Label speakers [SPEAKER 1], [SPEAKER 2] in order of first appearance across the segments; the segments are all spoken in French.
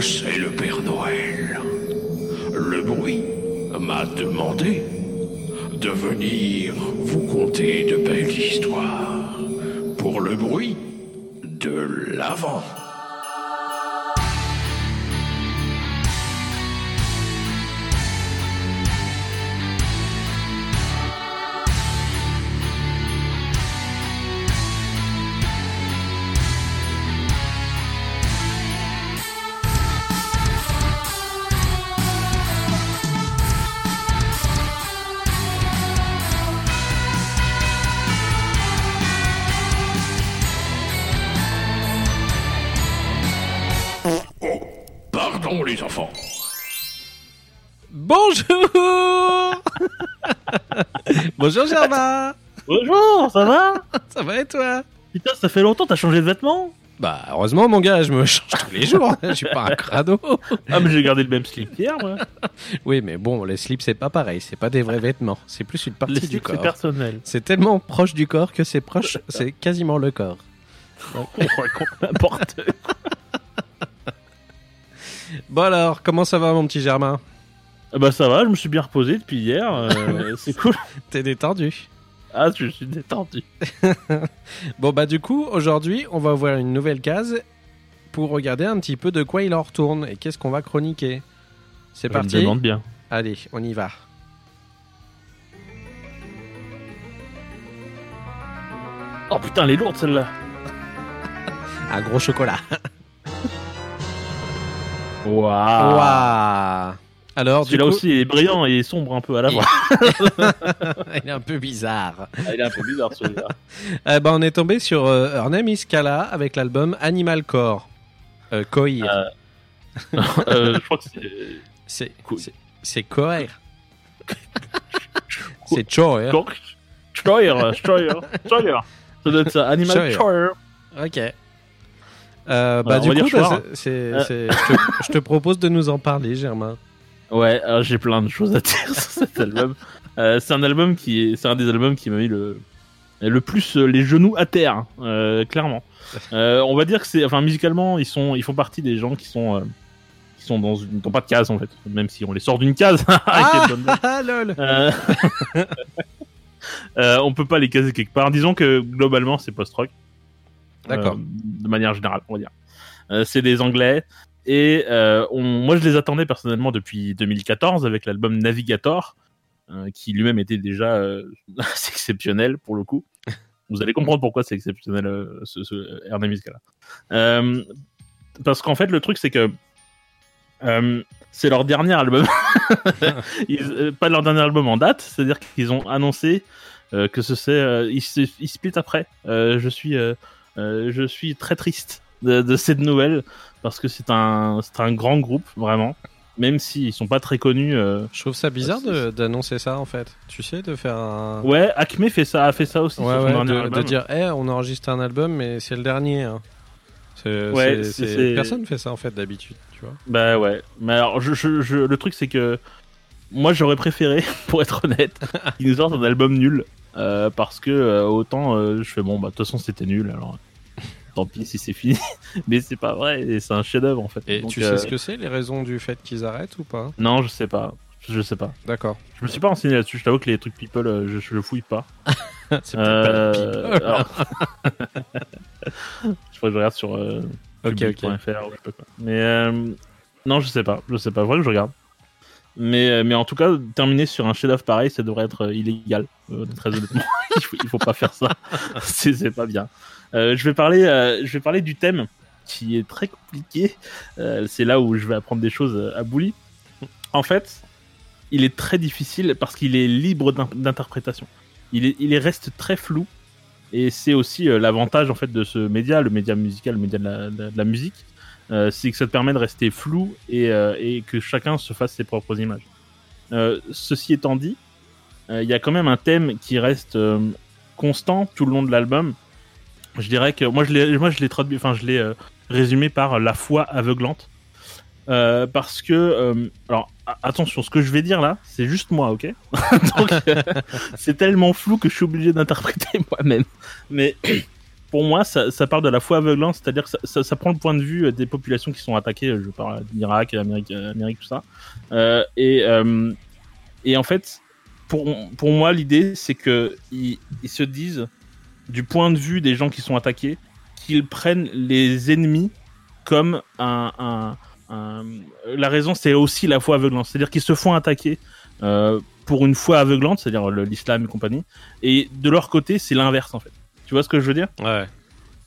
[SPEAKER 1] c'est le Père Noël. Le bruit m'a demandé de venir vous conter de belles histoires pour le bruit de l'avant. Enfants.
[SPEAKER 2] Bonjour Bonjour Germain
[SPEAKER 3] Bonjour, ça va?
[SPEAKER 2] Ça va et toi?
[SPEAKER 3] Putain, ça fait longtemps, t'as changé de vêtements?
[SPEAKER 2] Bah heureusement mon gars, je me change tous les jours, je suis pas un crado.
[SPEAKER 3] Ah, mais j'ai gardé le même slip hier, moi.
[SPEAKER 2] Oui mais bon, les slips c'est pas pareil, c'est pas des vrais vêtements, c'est plus une partie
[SPEAKER 3] Les
[SPEAKER 2] du
[SPEAKER 3] slips, c'est
[SPEAKER 2] corps.
[SPEAKER 3] personnel.
[SPEAKER 2] C'est tellement proche du corps que c'est proche, c'est quasiment le corps.
[SPEAKER 3] On raconte n'importe quoi.
[SPEAKER 2] Bon alors, comment ça va mon petit Germain?
[SPEAKER 3] Ah Bah, ça va, je me suis bien reposé depuis hier. euh, c'est cool.
[SPEAKER 2] T'es détendu
[SPEAKER 3] Ah, je suis détendu.
[SPEAKER 2] Bon bah du coup, aujourd'hui, on va ouvrir une nouvelle case pour regarder un petit peu de quoi il en retourne et qu'est-ce qu'on va chroniquer. C'est
[SPEAKER 3] me
[SPEAKER 2] parti
[SPEAKER 3] demande bien.
[SPEAKER 2] Allez, on y va.
[SPEAKER 3] Oh putain, elle est lourde celle-là.
[SPEAKER 2] Un gros chocolat.
[SPEAKER 3] Waouh.
[SPEAKER 2] Waouh Alors,
[SPEAKER 3] Celui-là
[SPEAKER 2] coup,
[SPEAKER 3] aussi est brillant et sombre un peu à la fois.
[SPEAKER 2] il est un peu bizarre.
[SPEAKER 3] Ah, il est un peu bizarre celui-là.
[SPEAKER 2] Eh ben, on est tombé sur euh, Ernest Scala avec l'album Animal Core. Euh, Koi.
[SPEAKER 3] Euh, euh, je crois que c'est.
[SPEAKER 2] c'est c'est- Koer. c'est Choer.
[SPEAKER 3] Steuer, Steuer, Steuer. Ça doit être ça. Animal.
[SPEAKER 2] Steuer. Ok. Euh, bah, du coup, bah, c'est-
[SPEAKER 3] Euh.
[SPEAKER 2] c'est- je, te, propose de nous en parler, Germain.
[SPEAKER 3] Ouais, alors j'ai plein de choses à dire sur cet album. Euh, c'est un album qui est, c'est un des albums qui m'a mis le le plus euh, les genoux à terre, euh, clairement. Euh, on va dire que c'est, enfin musicalement, ils sont, ils font partie des gens qui sont, euh, qui sont dans une, dans pas de case en fait, même si on les sort d'une case.
[SPEAKER 2] Ah, ah, lol.
[SPEAKER 3] Euh, euh, on peut pas les caser quelque part. Disons que globalement, c'est post-rock.
[SPEAKER 2] D'accord.
[SPEAKER 3] Euh, de manière générale, on va dire. Euh, c'est des Anglais. Et euh, moi, je les attendais personnellement depuis 2014 avec l'album Navigator, qui lui-même était déjà assez exceptionnel pour le coup. Vous allez comprendre pourquoi c'est exceptionnel, ce, ce Ernest Muscala. Euh, parce qu'en fait, le truc, c'est que c'est leur dernier album. Pas leur dernier album en date, c'est-à-dire qu'ils ont annoncé que ce c'est. ils, split après. Je suis. Euh, je suis très triste de, de cette nouvelle parce que c'est un, un grand groupe vraiment, même s'ils sont pas très connus. euh.
[SPEAKER 2] Je trouve ça bizarre d'annoncer ça en fait. Tu sais, de faire un.
[SPEAKER 3] Ouais, Acme fait ça, a fait ça aussi.
[SPEAKER 2] Ouais,
[SPEAKER 3] son
[SPEAKER 2] de, dire, eh, on enregistre un album, mais c'est le dernier. hein.
[SPEAKER 3] Ouais,
[SPEAKER 2] c'est-
[SPEAKER 3] c'est-
[SPEAKER 2] Personne fait ça en fait d'habitude, tu vois.
[SPEAKER 3] Bah ouais, mais alors je, je- je- le truc c'est que moi j'aurais préféré, pour être honnête, qu'ils nous sortent un album nul euh, parce que euh, autant euh, je fais bon bah de toute façon c'était nul alors tant pis si c'est fini, mais c'est pas vrai et c'est un chef-d'œuvre en fait.
[SPEAKER 2] Et
[SPEAKER 3] Donc,
[SPEAKER 2] tu
[SPEAKER 3] euh,
[SPEAKER 2] sais ce que c'est, les raisons du fait qu'ils arrêtent ou pas?
[SPEAKER 3] Non, je sais pas, je sais pas.
[SPEAKER 2] D'accord.
[SPEAKER 3] Je me suis pas renseigné là-dessus. Je t'avoue que les trucs people, euh, je, je fouille pas.
[SPEAKER 2] c'est pas
[SPEAKER 3] Euh,
[SPEAKER 2] pipe.
[SPEAKER 3] alors- je crois que je regarde sur euh,
[SPEAKER 2] Ok,
[SPEAKER 3] public.fr
[SPEAKER 2] ok.
[SPEAKER 3] ou je sais pas quoi. Mais euh, non, je sais pas. Je sais pas. Vrai que je regarde. Mais, euh, mais en tout cas, terminer sur un chef-d'œuvre pareil, ça devrait être euh, illégal. euh, très honnêtement, il, faut, il faut pas faire ça. c'est pas bien. Euh, je vais parler. euh, je vais parler du thème qui est très compliqué. Euh, c'est là où je vais apprendre des choses à Bouli. En fait, il est très difficile parce qu'il est libre d'in- d'interprétation. Il, il est- reste très flou. Et c'est aussi l'avantage en fait de ce média, le média musical, le média de la, musique, c'est que ça te permet de rester flou et, et que chacun se fasse ses propres images. Ceci étant dit, il y a quand même un thème qui reste constant tout le long de l'album. Je dirais que moi je l'ai, moi je l'ai traduit, enfin je l'ai euh, résumé par la foi aveuglante. Euh, parce que, euh, alors attention, ce que je vais dire là, c'est juste moi, ok? Euh, c'est tellement flou que je suis obligé d'interpréter moi-même. Mais pour moi, ça, ça parle de la foi aveuglante, c'est-à-dire que ça, prend le point de vue euh, des populations qui sont attaquées, euh, je parle d'Irak, Amérique, euh, Amérique, tout ça. Euh, et, euh, et en fait, pour, pour moi, l'idée, c'est que ils, ils se disent, du point de vue des gens qui sont attaqués, qu'ils prennent les ennemis comme un, un, un- la raison, c'est aussi la foi aveuglante, c'est-à-dire qu'ils se font attaquer euh, pour une foi aveuglante, c'est-à-dire l'islam et compagnie, et de leur côté, c'est l'inverse en fait. Tu vois ce que je veux dire?
[SPEAKER 2] Ouais.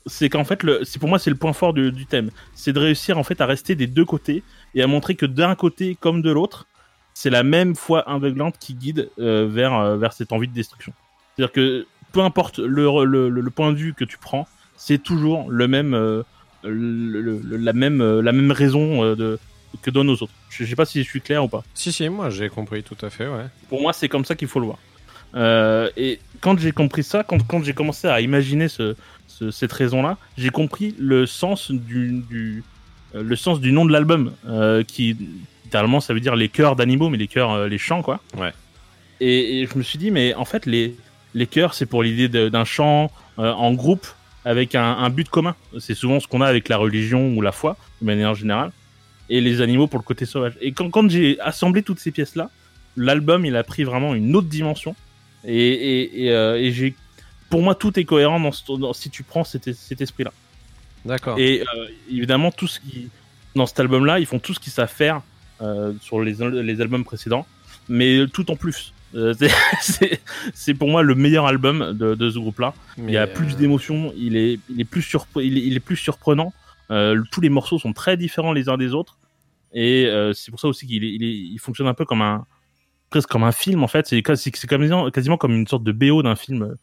[SPEAKER 3] c'est qu'en fait, le, pour moi, c'est le point fort du, du thème. C'est de réussir en fait à rester des deux côtés et à montrer que d'un côté comme de l'autre, c'est la même foi aveuglante qui guide euh, vers, euh, vers cette envie de destruction. C'est-à-dire que peu importe le, le, le- le point de vue que tu prends, c'est toujours le même, euh, le- la, même, euh, la même raison euh, de, que donnent aux autres. Je, je sais pas si je suis clair ou pas.
[SPEAKER 2] Si, si, moi j'ai compris tout à fait, ouais.
[SPEAKER 3] Pour moi, c'est comme ça qu'il faut le voir. Euh, et quand j'ai compris ça, quand, quand j'ai commencé à imaginer ce, ce- cette raison-là, j'ai compris le sens du, du le sens du nom de l'album, qui littéralement ça veut dire les chœurs d'animaux, mais les chœurs, euh, les chants, quoi.
[SPEAKER 2] Ouais.
[SPEAKER 3] Et, et je me suis dit, mais en fait, les les chœurs, c'est pour l'idée d'un chant euh, en groupe avec un, un but commun. C'est souvent ce qu'on a avec la religion ou la foi, de manière générale. Et les animaux pour le côté sauvage. Et quand, quand j'ai assemblé toutes ces pièces-là, l'album il a pris vraiment une autre dimension et, et, et, euh, et j'ai pour moi tout est cohérent dans, ce- dans- si tu prends cet, cet esprit là
[SPEAKER 2] D'accord.
[SPEAKER 3] et euh, évidemment tout ce qui dans cet album là ils font tout ce qu'ils savent faire euh, sur les, les albums précédents mais tout en plus Euh, c'est- pour moi le meilleur album de, de ce groupe là il y a plus d'émotions il est, il, est plus surpre- il, est, il est plus surprenant. Euh, tous les morceaux sont très différents les uns des autres. Et euh, c'est pour ça aussi qu'il il, il fonctionne un peu comme un presque comme un film en fait. C'est quasiment, quasiment comme une sorte de BO d'un film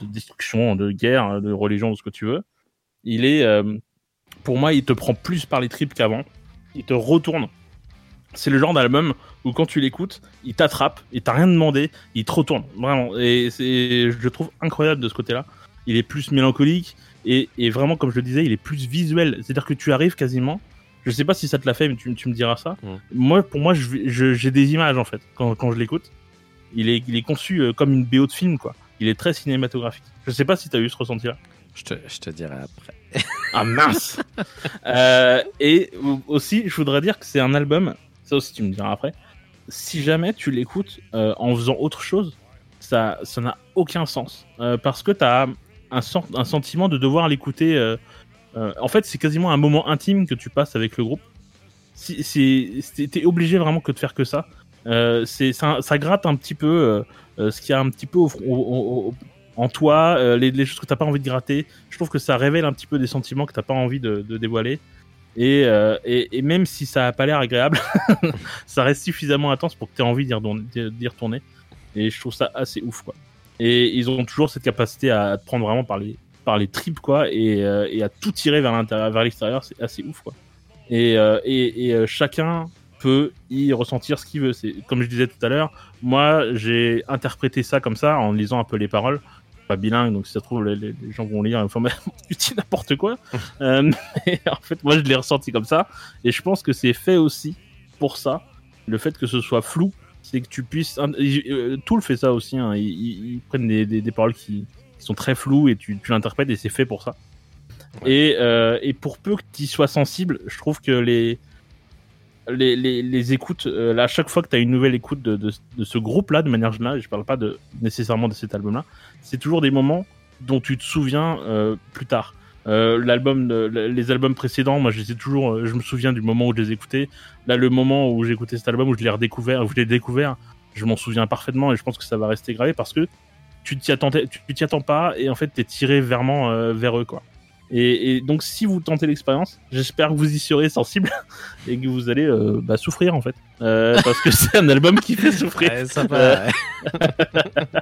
[SPEAKER 3] de destruction de guerre de religion de ce que tu veux. Il est pour moi il te prend plus par les tripes qu'avant. Il te retourne. C'est le genre d'album où quand tu l'écoutes il t'attrape il t'a rien demandé il te retourne vraiment. Et c'est je le trouve incroyable de ce côté là il est plus mélancolique et, et vraiment comme je le disais il est plus visuel. C'est à dire que tu arrives quasiment je sais pas si ça te l'a fait mais tu, tu me diras ça. Moi pour moi je- je- j'ai des images en fait quand, quand je l'écoute. Il est, il est conçu euh, comme une BO de film quoi. Il est très cinématographique. Je sais pas si t'as eu ce ressenti là
[SPEAKER 2] Je te, je te dirai après.
[SPEAKER 3] ah mince. Euh, Et aussi, je voudrais dire que c'est un album, ça aussi tu me diras après, si jamais tu l'écoutes euh, en faisant autre chose, ça ça n'a aucun sens. Euh, parce que tu as un, un sentiment de devoir l'écouter. euh, en fait, c'est quasiment un moment intime que tu passes avec le groupe. Si, si, obligé vraiment que de faire que ça. Ça, gratte un petit peu ce qu'il y a un petit peu en toi, les, choses que t'as pas envie de gratter. Je trouve que ça révèle un petit peu des sentiments que t'as pas envie de dévoiler. Et, euh, et, et même si ça a pas l'air agréable, ça reste suffisamment intense pour que tu aies envie d'y retourner. Et je trouve ça assez ouf. Et ils ont toujours cette capacité à te prendre vraiment par les, par les tripes, quoi, et, euh, et à tout tirer vers l'intérieur, vers l'extérieur. C'est assez ouf, quoi. Et, euh, et, chacun peut y ressentir ce qu'il veut. Comme je disais tout à l'heure. Moi, j'ai interprété ça comme ça en lisant un peu les paroles. Pas bilingue, donc si ça trouve, les, gens vont lire, tu dis n'importe quoi. Euh, mais en fait, moi, je l'ai ressenti comme ça. Et je pense que c'est fait aussi pour ça. Le fait que ce soit flou, c'est que tu puisses. Euh, Tool fait ça aussi. Hein. Ils, ils- ils prennent des, des- des paroles qui, qui sont très floues et tu, tu l'interprètes et c'est fait pour ça.
[SPEAKER 2] Ouais.
[SPEAKER 3] Et, euh, et pour peu que tu sois sensible, je trouve que les, les, les, écoutes, euh, là, à chaque fois que tu as une nouvelle écoute de, de, ce groupe-là, de manière générale, je parle pas de, nécessairement de cet album-là, c'est toujours des moments dont tu te souviens euh, plus tard. Euh, les albums précédents, moi, je toujours, euh, je me souviens du moment où je les écoutais. Là, le moment où j'ai écouté cet album, où je l'ai redécouvert, où je l'ai découvert, je m'en souviens parfaitement et je pense que ça va rester gravé parce que tu t'y attendais, tu t'y attends pas et en fait, t'es tiré vraiment vers eux, quoi. Et, et donc, si vous tentez l'expérience, j'espère que vous y serez sensible et que vous allez euh, bah, souffrir en fait, Euh, parce que c'est un album qui fait souffrir.
[SPEAKER 2] Ouais, ça va. ouais.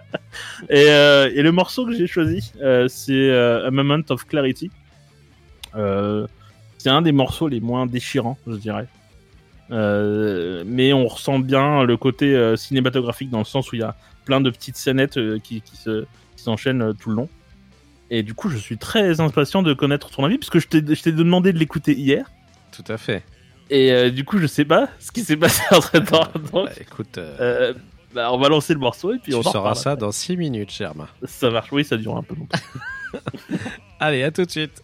[SPEAKER 3] Et, euh, et le morceau que j'ai choisi, c'est A Moment of Clarity. C'est un des morceaux les moins déchirants, je dirais. Mais on ressent bien le côté cinématographique dans le sens où il y a plein de petites scénettes qui, qui se qui s'enchaînent tout le long. Et du coup, je suis très impatient de connaître ton avis puisque je t'ai demandé de l'écouter hier.
[SPEAKER 2] Tout à fait.
[SPEAKER 3] Et euh, du coup, je sais pas ce qui s'est passé entre temps. Donc,
[SPEAKER 2] Bah, écoute, euh,
[SPEAKER 3] euh, bah, on va lancer le morceau et puis
[SPEAKER 2] tu
[SPEAKER 3] on reparle.
[SPEAKER 2] ça dans 6 minutes, Germain.
[SPEAKER 3] Ça marche, oui, ça dure un peu longtemps.
[SPEAKER 2] Allez, à tout de suite.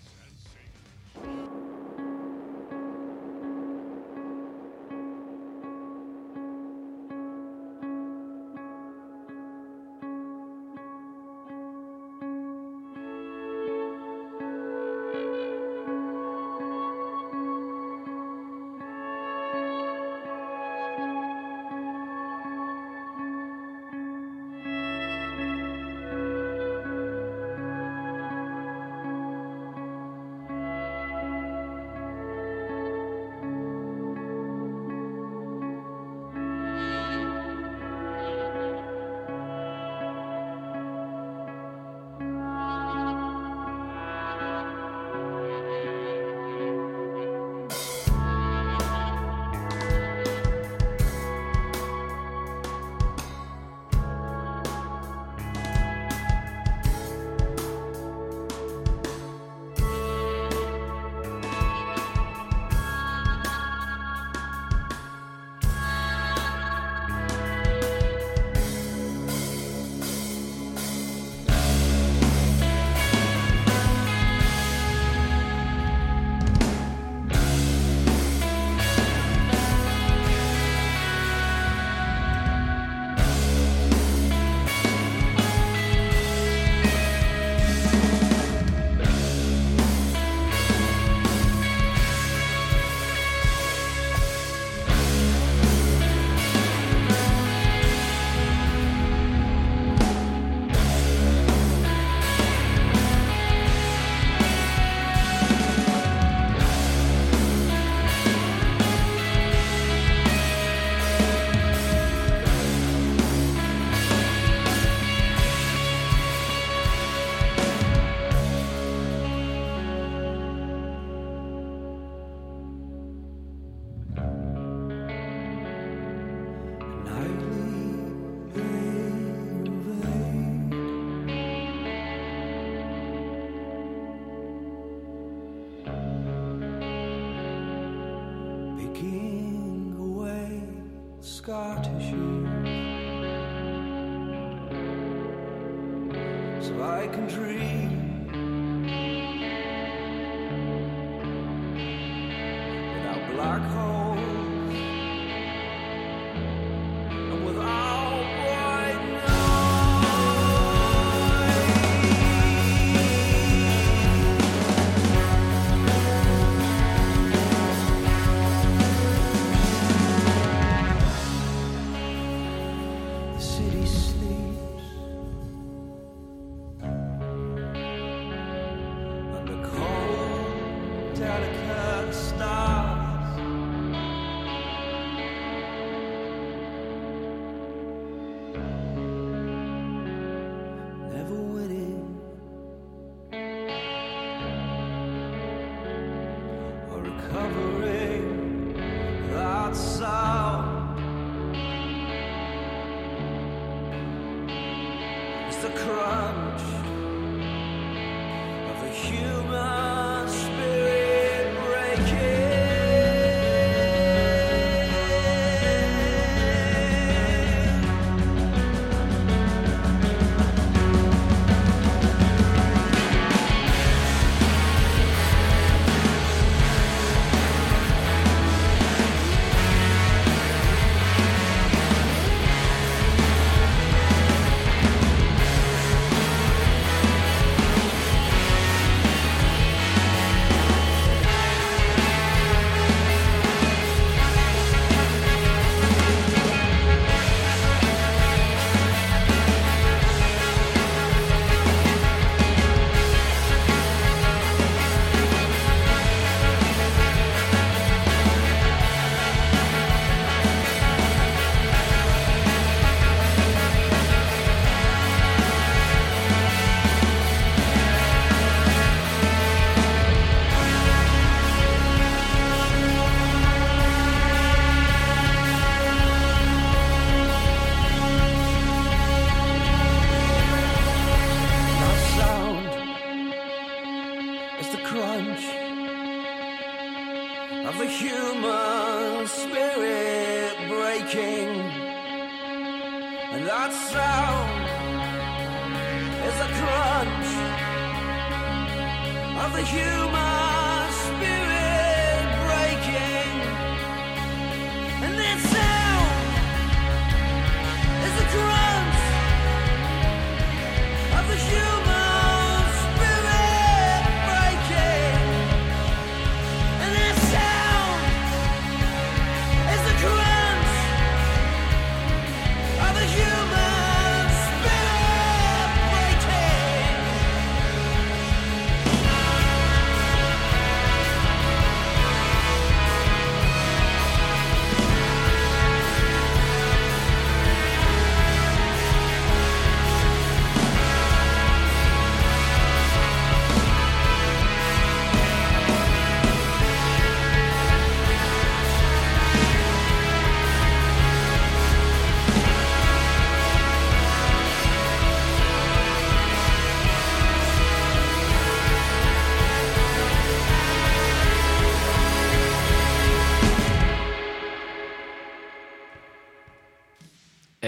[SPEAKER 4] Scar tissue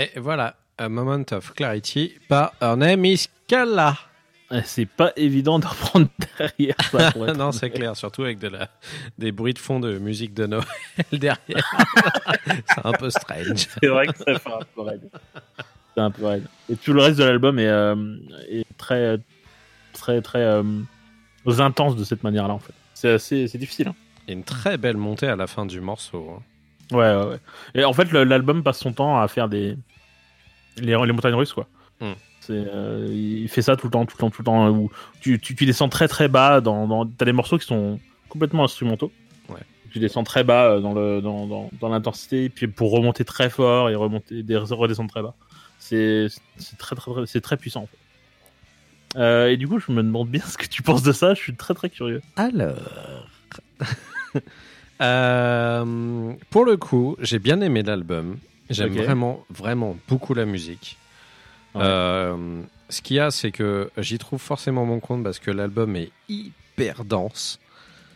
[SPEAKER 2] Et voilà, A Moment of Clarity par Ernest Miscala.
[SPEAKER 3] Eh, C'est pas évident de reprendre derrière ça.
[SPEAKER 2] non, c'est clair, surtout avec de la, des bruits de fond de musique de Noël derrière. c'est un peu strange.
[SPEAKER 3] C'est vrai que ça fait un peu raide. C'est un peu raide. Et tout le reste de l'album est, euh, est très, très, très euh, intense de cette manière-là, en fait. C'est assez, c'est difficile. hein.
[SPEAKER 2] Et une très belle montée à la fin du morceau. hein.
[SPEAKER 3] Ouais, ouais, ouais. Et en fait, l'album passe son temps à faire des. Les, les montagnes russes, quoi. C'est, euh, il fait ça tout le temps, tout le temps, tout le temps. Où tu, tu, tu descends très très bas. Dans, dans... T'as des morceaux qui sont complètement instrumentaux.
[SPEAKER 2] Ouais.
[SPEAKER 3] Tu descends très bas euh, dans, le, dans, dans, dans l'intensité, puis pour remonter très fort et remonter, des- redescendre très bas. C'est, c'est très, très, très- c'est très puissant. En fait. Euh, et du coup, je me demande bien ce que tu penses de ça. Je suis très très curieux.
[SPEAKER 2] Alors. Euh, pour le coup, j'ai bien aimé l'album. J'aime vraiment, vraiment beaucoup la musique.
[SPEAKER 3] Ouais.
[SPEAKER 2] Euh, ce qu'il y a, c'est que j'y trouve forcément mon compte parce que l'album est hyper dense,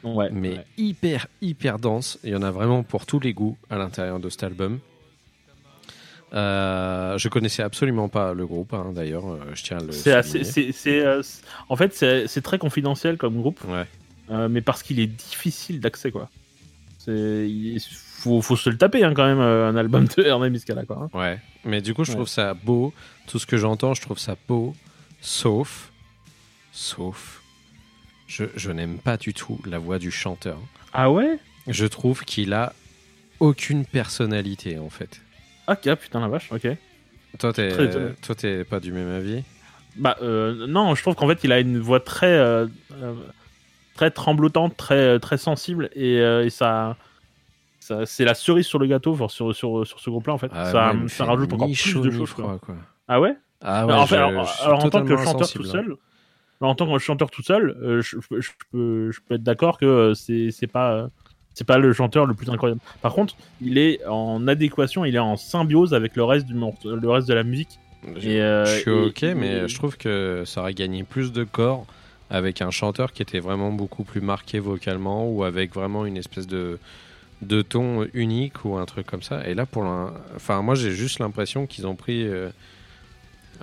[SPEAKER 3] Ouais.
[SPEAKER 2] mais
[SPEAKER 3] ouais.
[SPEAKER 2] hyper, hyper dense. Il y en a vraiment pour tous les goûts à l'intérieur de cet album. Euh, je connaissais absolument pas le groupe, hein, d'ailleurs, euh, je tiens à le
[SPEAKER 3] C'est assez,
[SPEAKER 2] souligner.
[SPEAKER 3] c'est, c'est, euh, c'est- en fait, c'est, c'est très confidentiel comme groupe.
[SPEAKER 2] Ouais.
[SPEAKER 3] Euh, mais parce qu'il est difficile d'accès quoi. Il faut, faut se le taper hein, quand même euh, un album de Hervé Miscala quoi. hein.
[SPEAKER 2] Ouais, mais du coup, je
[SPEAKER 3] Ouais.
[SPEAKER 2] trouve ça beau. Tout ce que j'entends, je trouve ça beau. Sauf, sauf, je, je n'aime pas du tout la voix du chanteur.
[SPEAKER 3] Ah ouais?
[SPEAKER 2] Je trouve qu'il a aucune personnalité, en fait.
[SPEAKER 3] Ok putain la vache ok.
[SPEAKER 2] Toi, t'es, toi, t'es pas du même avis?
[SPEAKER 3] Bah euh, non je trouve qu'en fait il a une voix très euh, euh, très tremblotante très très sensible et, euh, et ça, ça c'est la cerise sur le gâteau enfin, sur sur sur ce groupe là en fait.
[SPEAKER 2] Ah,
[SPEAKER 3] ça ça rajoute encore plus de choses. quoi.
[SPEAKER 2] quoi.
[SPEAKER 3] Ah ouais?
[SPEAKER 2] Ah ouais,
[SPEAKER 3] alors, en fait,
[SPEAKER 2] je-
[SPEAKER 3] alors,
[SPEAKER 2] je suis
[SPEAKER 3] alors, en tant que chanteur
[SPEAKER 2] insensible,
[SPEAKER 3] tout seul, alors, en tant que chanteur tout seul, euh, je, je- je peux, je peux être d'accord que euh, c'est pas euh, c'est pas le chanteur le plus incroyable. Par contre, il est en adéquation, il est en symbiose avec le reste du le reste de la musique.
[SPEAKER 2] Je,
[SPEAKER 3] Et, euh,
[SPEAKER 2] je suis
[SPEAKER 3] et-
[SPEAKER 2] ok, mais je trouve que ça aurait gagné plus de corps avec un chanteur qui était vraiment beaucoup plus marqué vocalement ou avec vraiment une espèce de, de ton unique ou un truc comme ça. Et là, pour enfin, moi, j'ai juste l'impression qu'ils ont pris euh,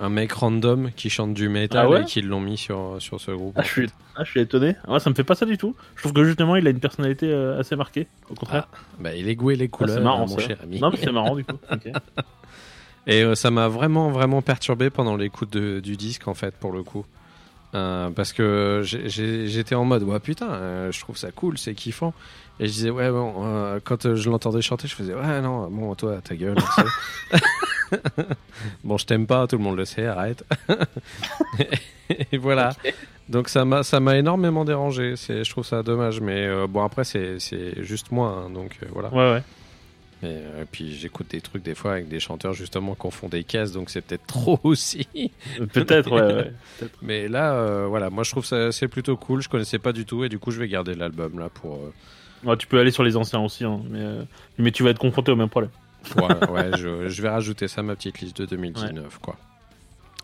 [SPEAKER 2] un mec random qui chante du métal
[SPEAKER 3] Ah ouais
[SPEAKER 2] et qu'ils l'ont mis sur, sur ce groupe.
[SPEAKER 3] Ah, je suis, ah, je suis étonné. Ah, ça me fait pas ça du tout. Je trouve que justement, il a une personnalité euh, assez marquée. Au contraire.
[SPEAKER 2] Bah, il est goût et les
[SPEAKER 3] Ah,
[SPEAKER 2] couleurs,
[SPEAKER 3] c'est marrant,
[SPEAKER 2] mon cher ami.
[SPEAKER 3] Non, mais c'est marrant du coup.
[SPEAKER 2] Et euh, ça m'a vraiment, vraiment perturbé pendant l'écoute de- du disque, en fait, pour le coup. Euh, parce que j'étais en mode, ouais, putain, euh, je trouve ça cool, c'est kiffant. Et je disais, ouais, bon, euh, quand je l'entendais chanter, je faisais, ouais, non, bon, toi, ta gueule. bon, je t'aime pas, tout le monde le sait, arrête. et voilà. Donc ça m'a ça m'a énormément dérangé. C'est je trouve ça dommage, mais bon après c'est c'est juste moi, hein, donc voilà.
[SPEAKER 3] Ouais, ouais.
[SPEAKER 2] Et euh, puis j'écoute des trucs des fois avec des chanteurs justement qui font des caisses, donc c'est peut-être trop aussi.
[SPEAKER 3] Peut-être, ouais, ouais.
[SPEAKER 2] Mais là, euh, voilà, moi je trouve ça c'est plutôt cool. Je connaissais pas du tout et du coup je vais garder l'album là pour. euh,
[SPEAKER 3] Ouais, tu peux aller sur les anciens aussi, hein, mais, euh, mais tu vas être confronté au même problème.
[SPEAKER 2] ouais, je, je vais rajouter ça à ma petite liste de 2019 quoi.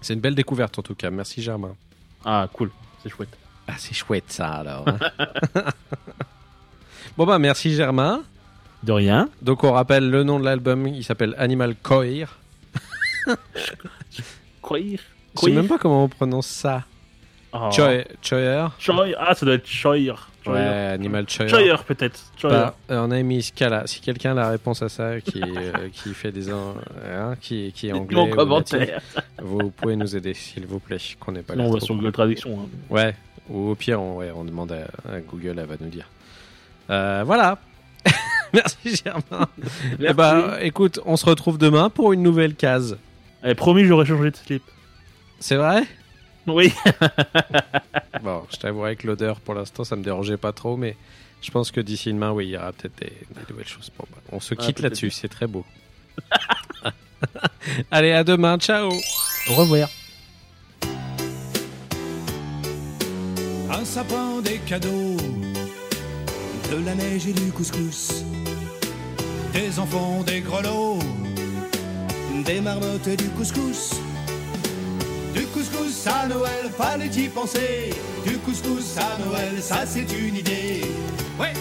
[SPEAKER 2] C'est une belle découverte en tout cas. Merci Germain.
[SPEAKER 3] Ah, cool, c'est chouette.
[SPEAKER 2] Ah c'est chouette ça alors. hein. bon bah merci Germain.
[SPEAKER 3] De rien.
[SPEAKER 2] Donc on rappelle le nom de l'album, il s'appelle Animal Coir.
[SPEAKER 3] Croire.
[SPEAKER 2] Je sais même pas comment on prononce ça.
[SPEAKER 3] Oh.
[SPEAKER 2] Choi- Choyer
[SPEAKER 3] Choy- Ah, ça doit être Choyer.
[SPEAKER 2] Ouais, Animal Choyer.
[SPEAKER 3] Choyer, peut-être.
[SPEAKER 2] Bah, on a mis Scala. Si quelqu'un a la réponse à ça, qui, euh, qui fait des an- hein, qui, qui est anglais, ou latin,
[SPEAKER 3] commentaire.
[SPEAKER 2] vous pouvez nous aider, s'il vous plaît, qu'on n'est pas
[SPEAKER 3] Non,
[SPEAKER 2] là
[SPEAKER 3] on va sur Google Traduction. hein.
[SPEAKER 2] Ouais, ou au pire, on, ouais, on demande à, à Google, elle va nous dire. Euh, voilà. Merci Germain. Eh bah, écoute, on se retrouve demain pour une nouvelle case.
[SPEAKER 3] Eh, promis, j'aurais changé de slip.
[SPEAKER 2] C'est vrai?
[SPEAKER 3] Oui.
[SPEAKER 2] Bon, je t'avouerai que l'odeur, pour l'instant, ça me dérangeait pas trop, mais je pense que d'ici demain, oui, il y aura peut-être des, des nouvelles choses. Bon, bah, on se
[SPEAKER 3] Ah,
[SPEAKER 2] quitte là-dessus, c'est très beau. Allez, à demain, ciao
[SPEAKER 3] Au revoir.
[SPEAKER 5] Un sapin, des cadeaux, de la neige et du couscous, des enfants, des grelots, des marmottes et du couscous. Du couscous à Noël, fallait y penser. Du couscous à Noël, ça c'est une idée. Ouais.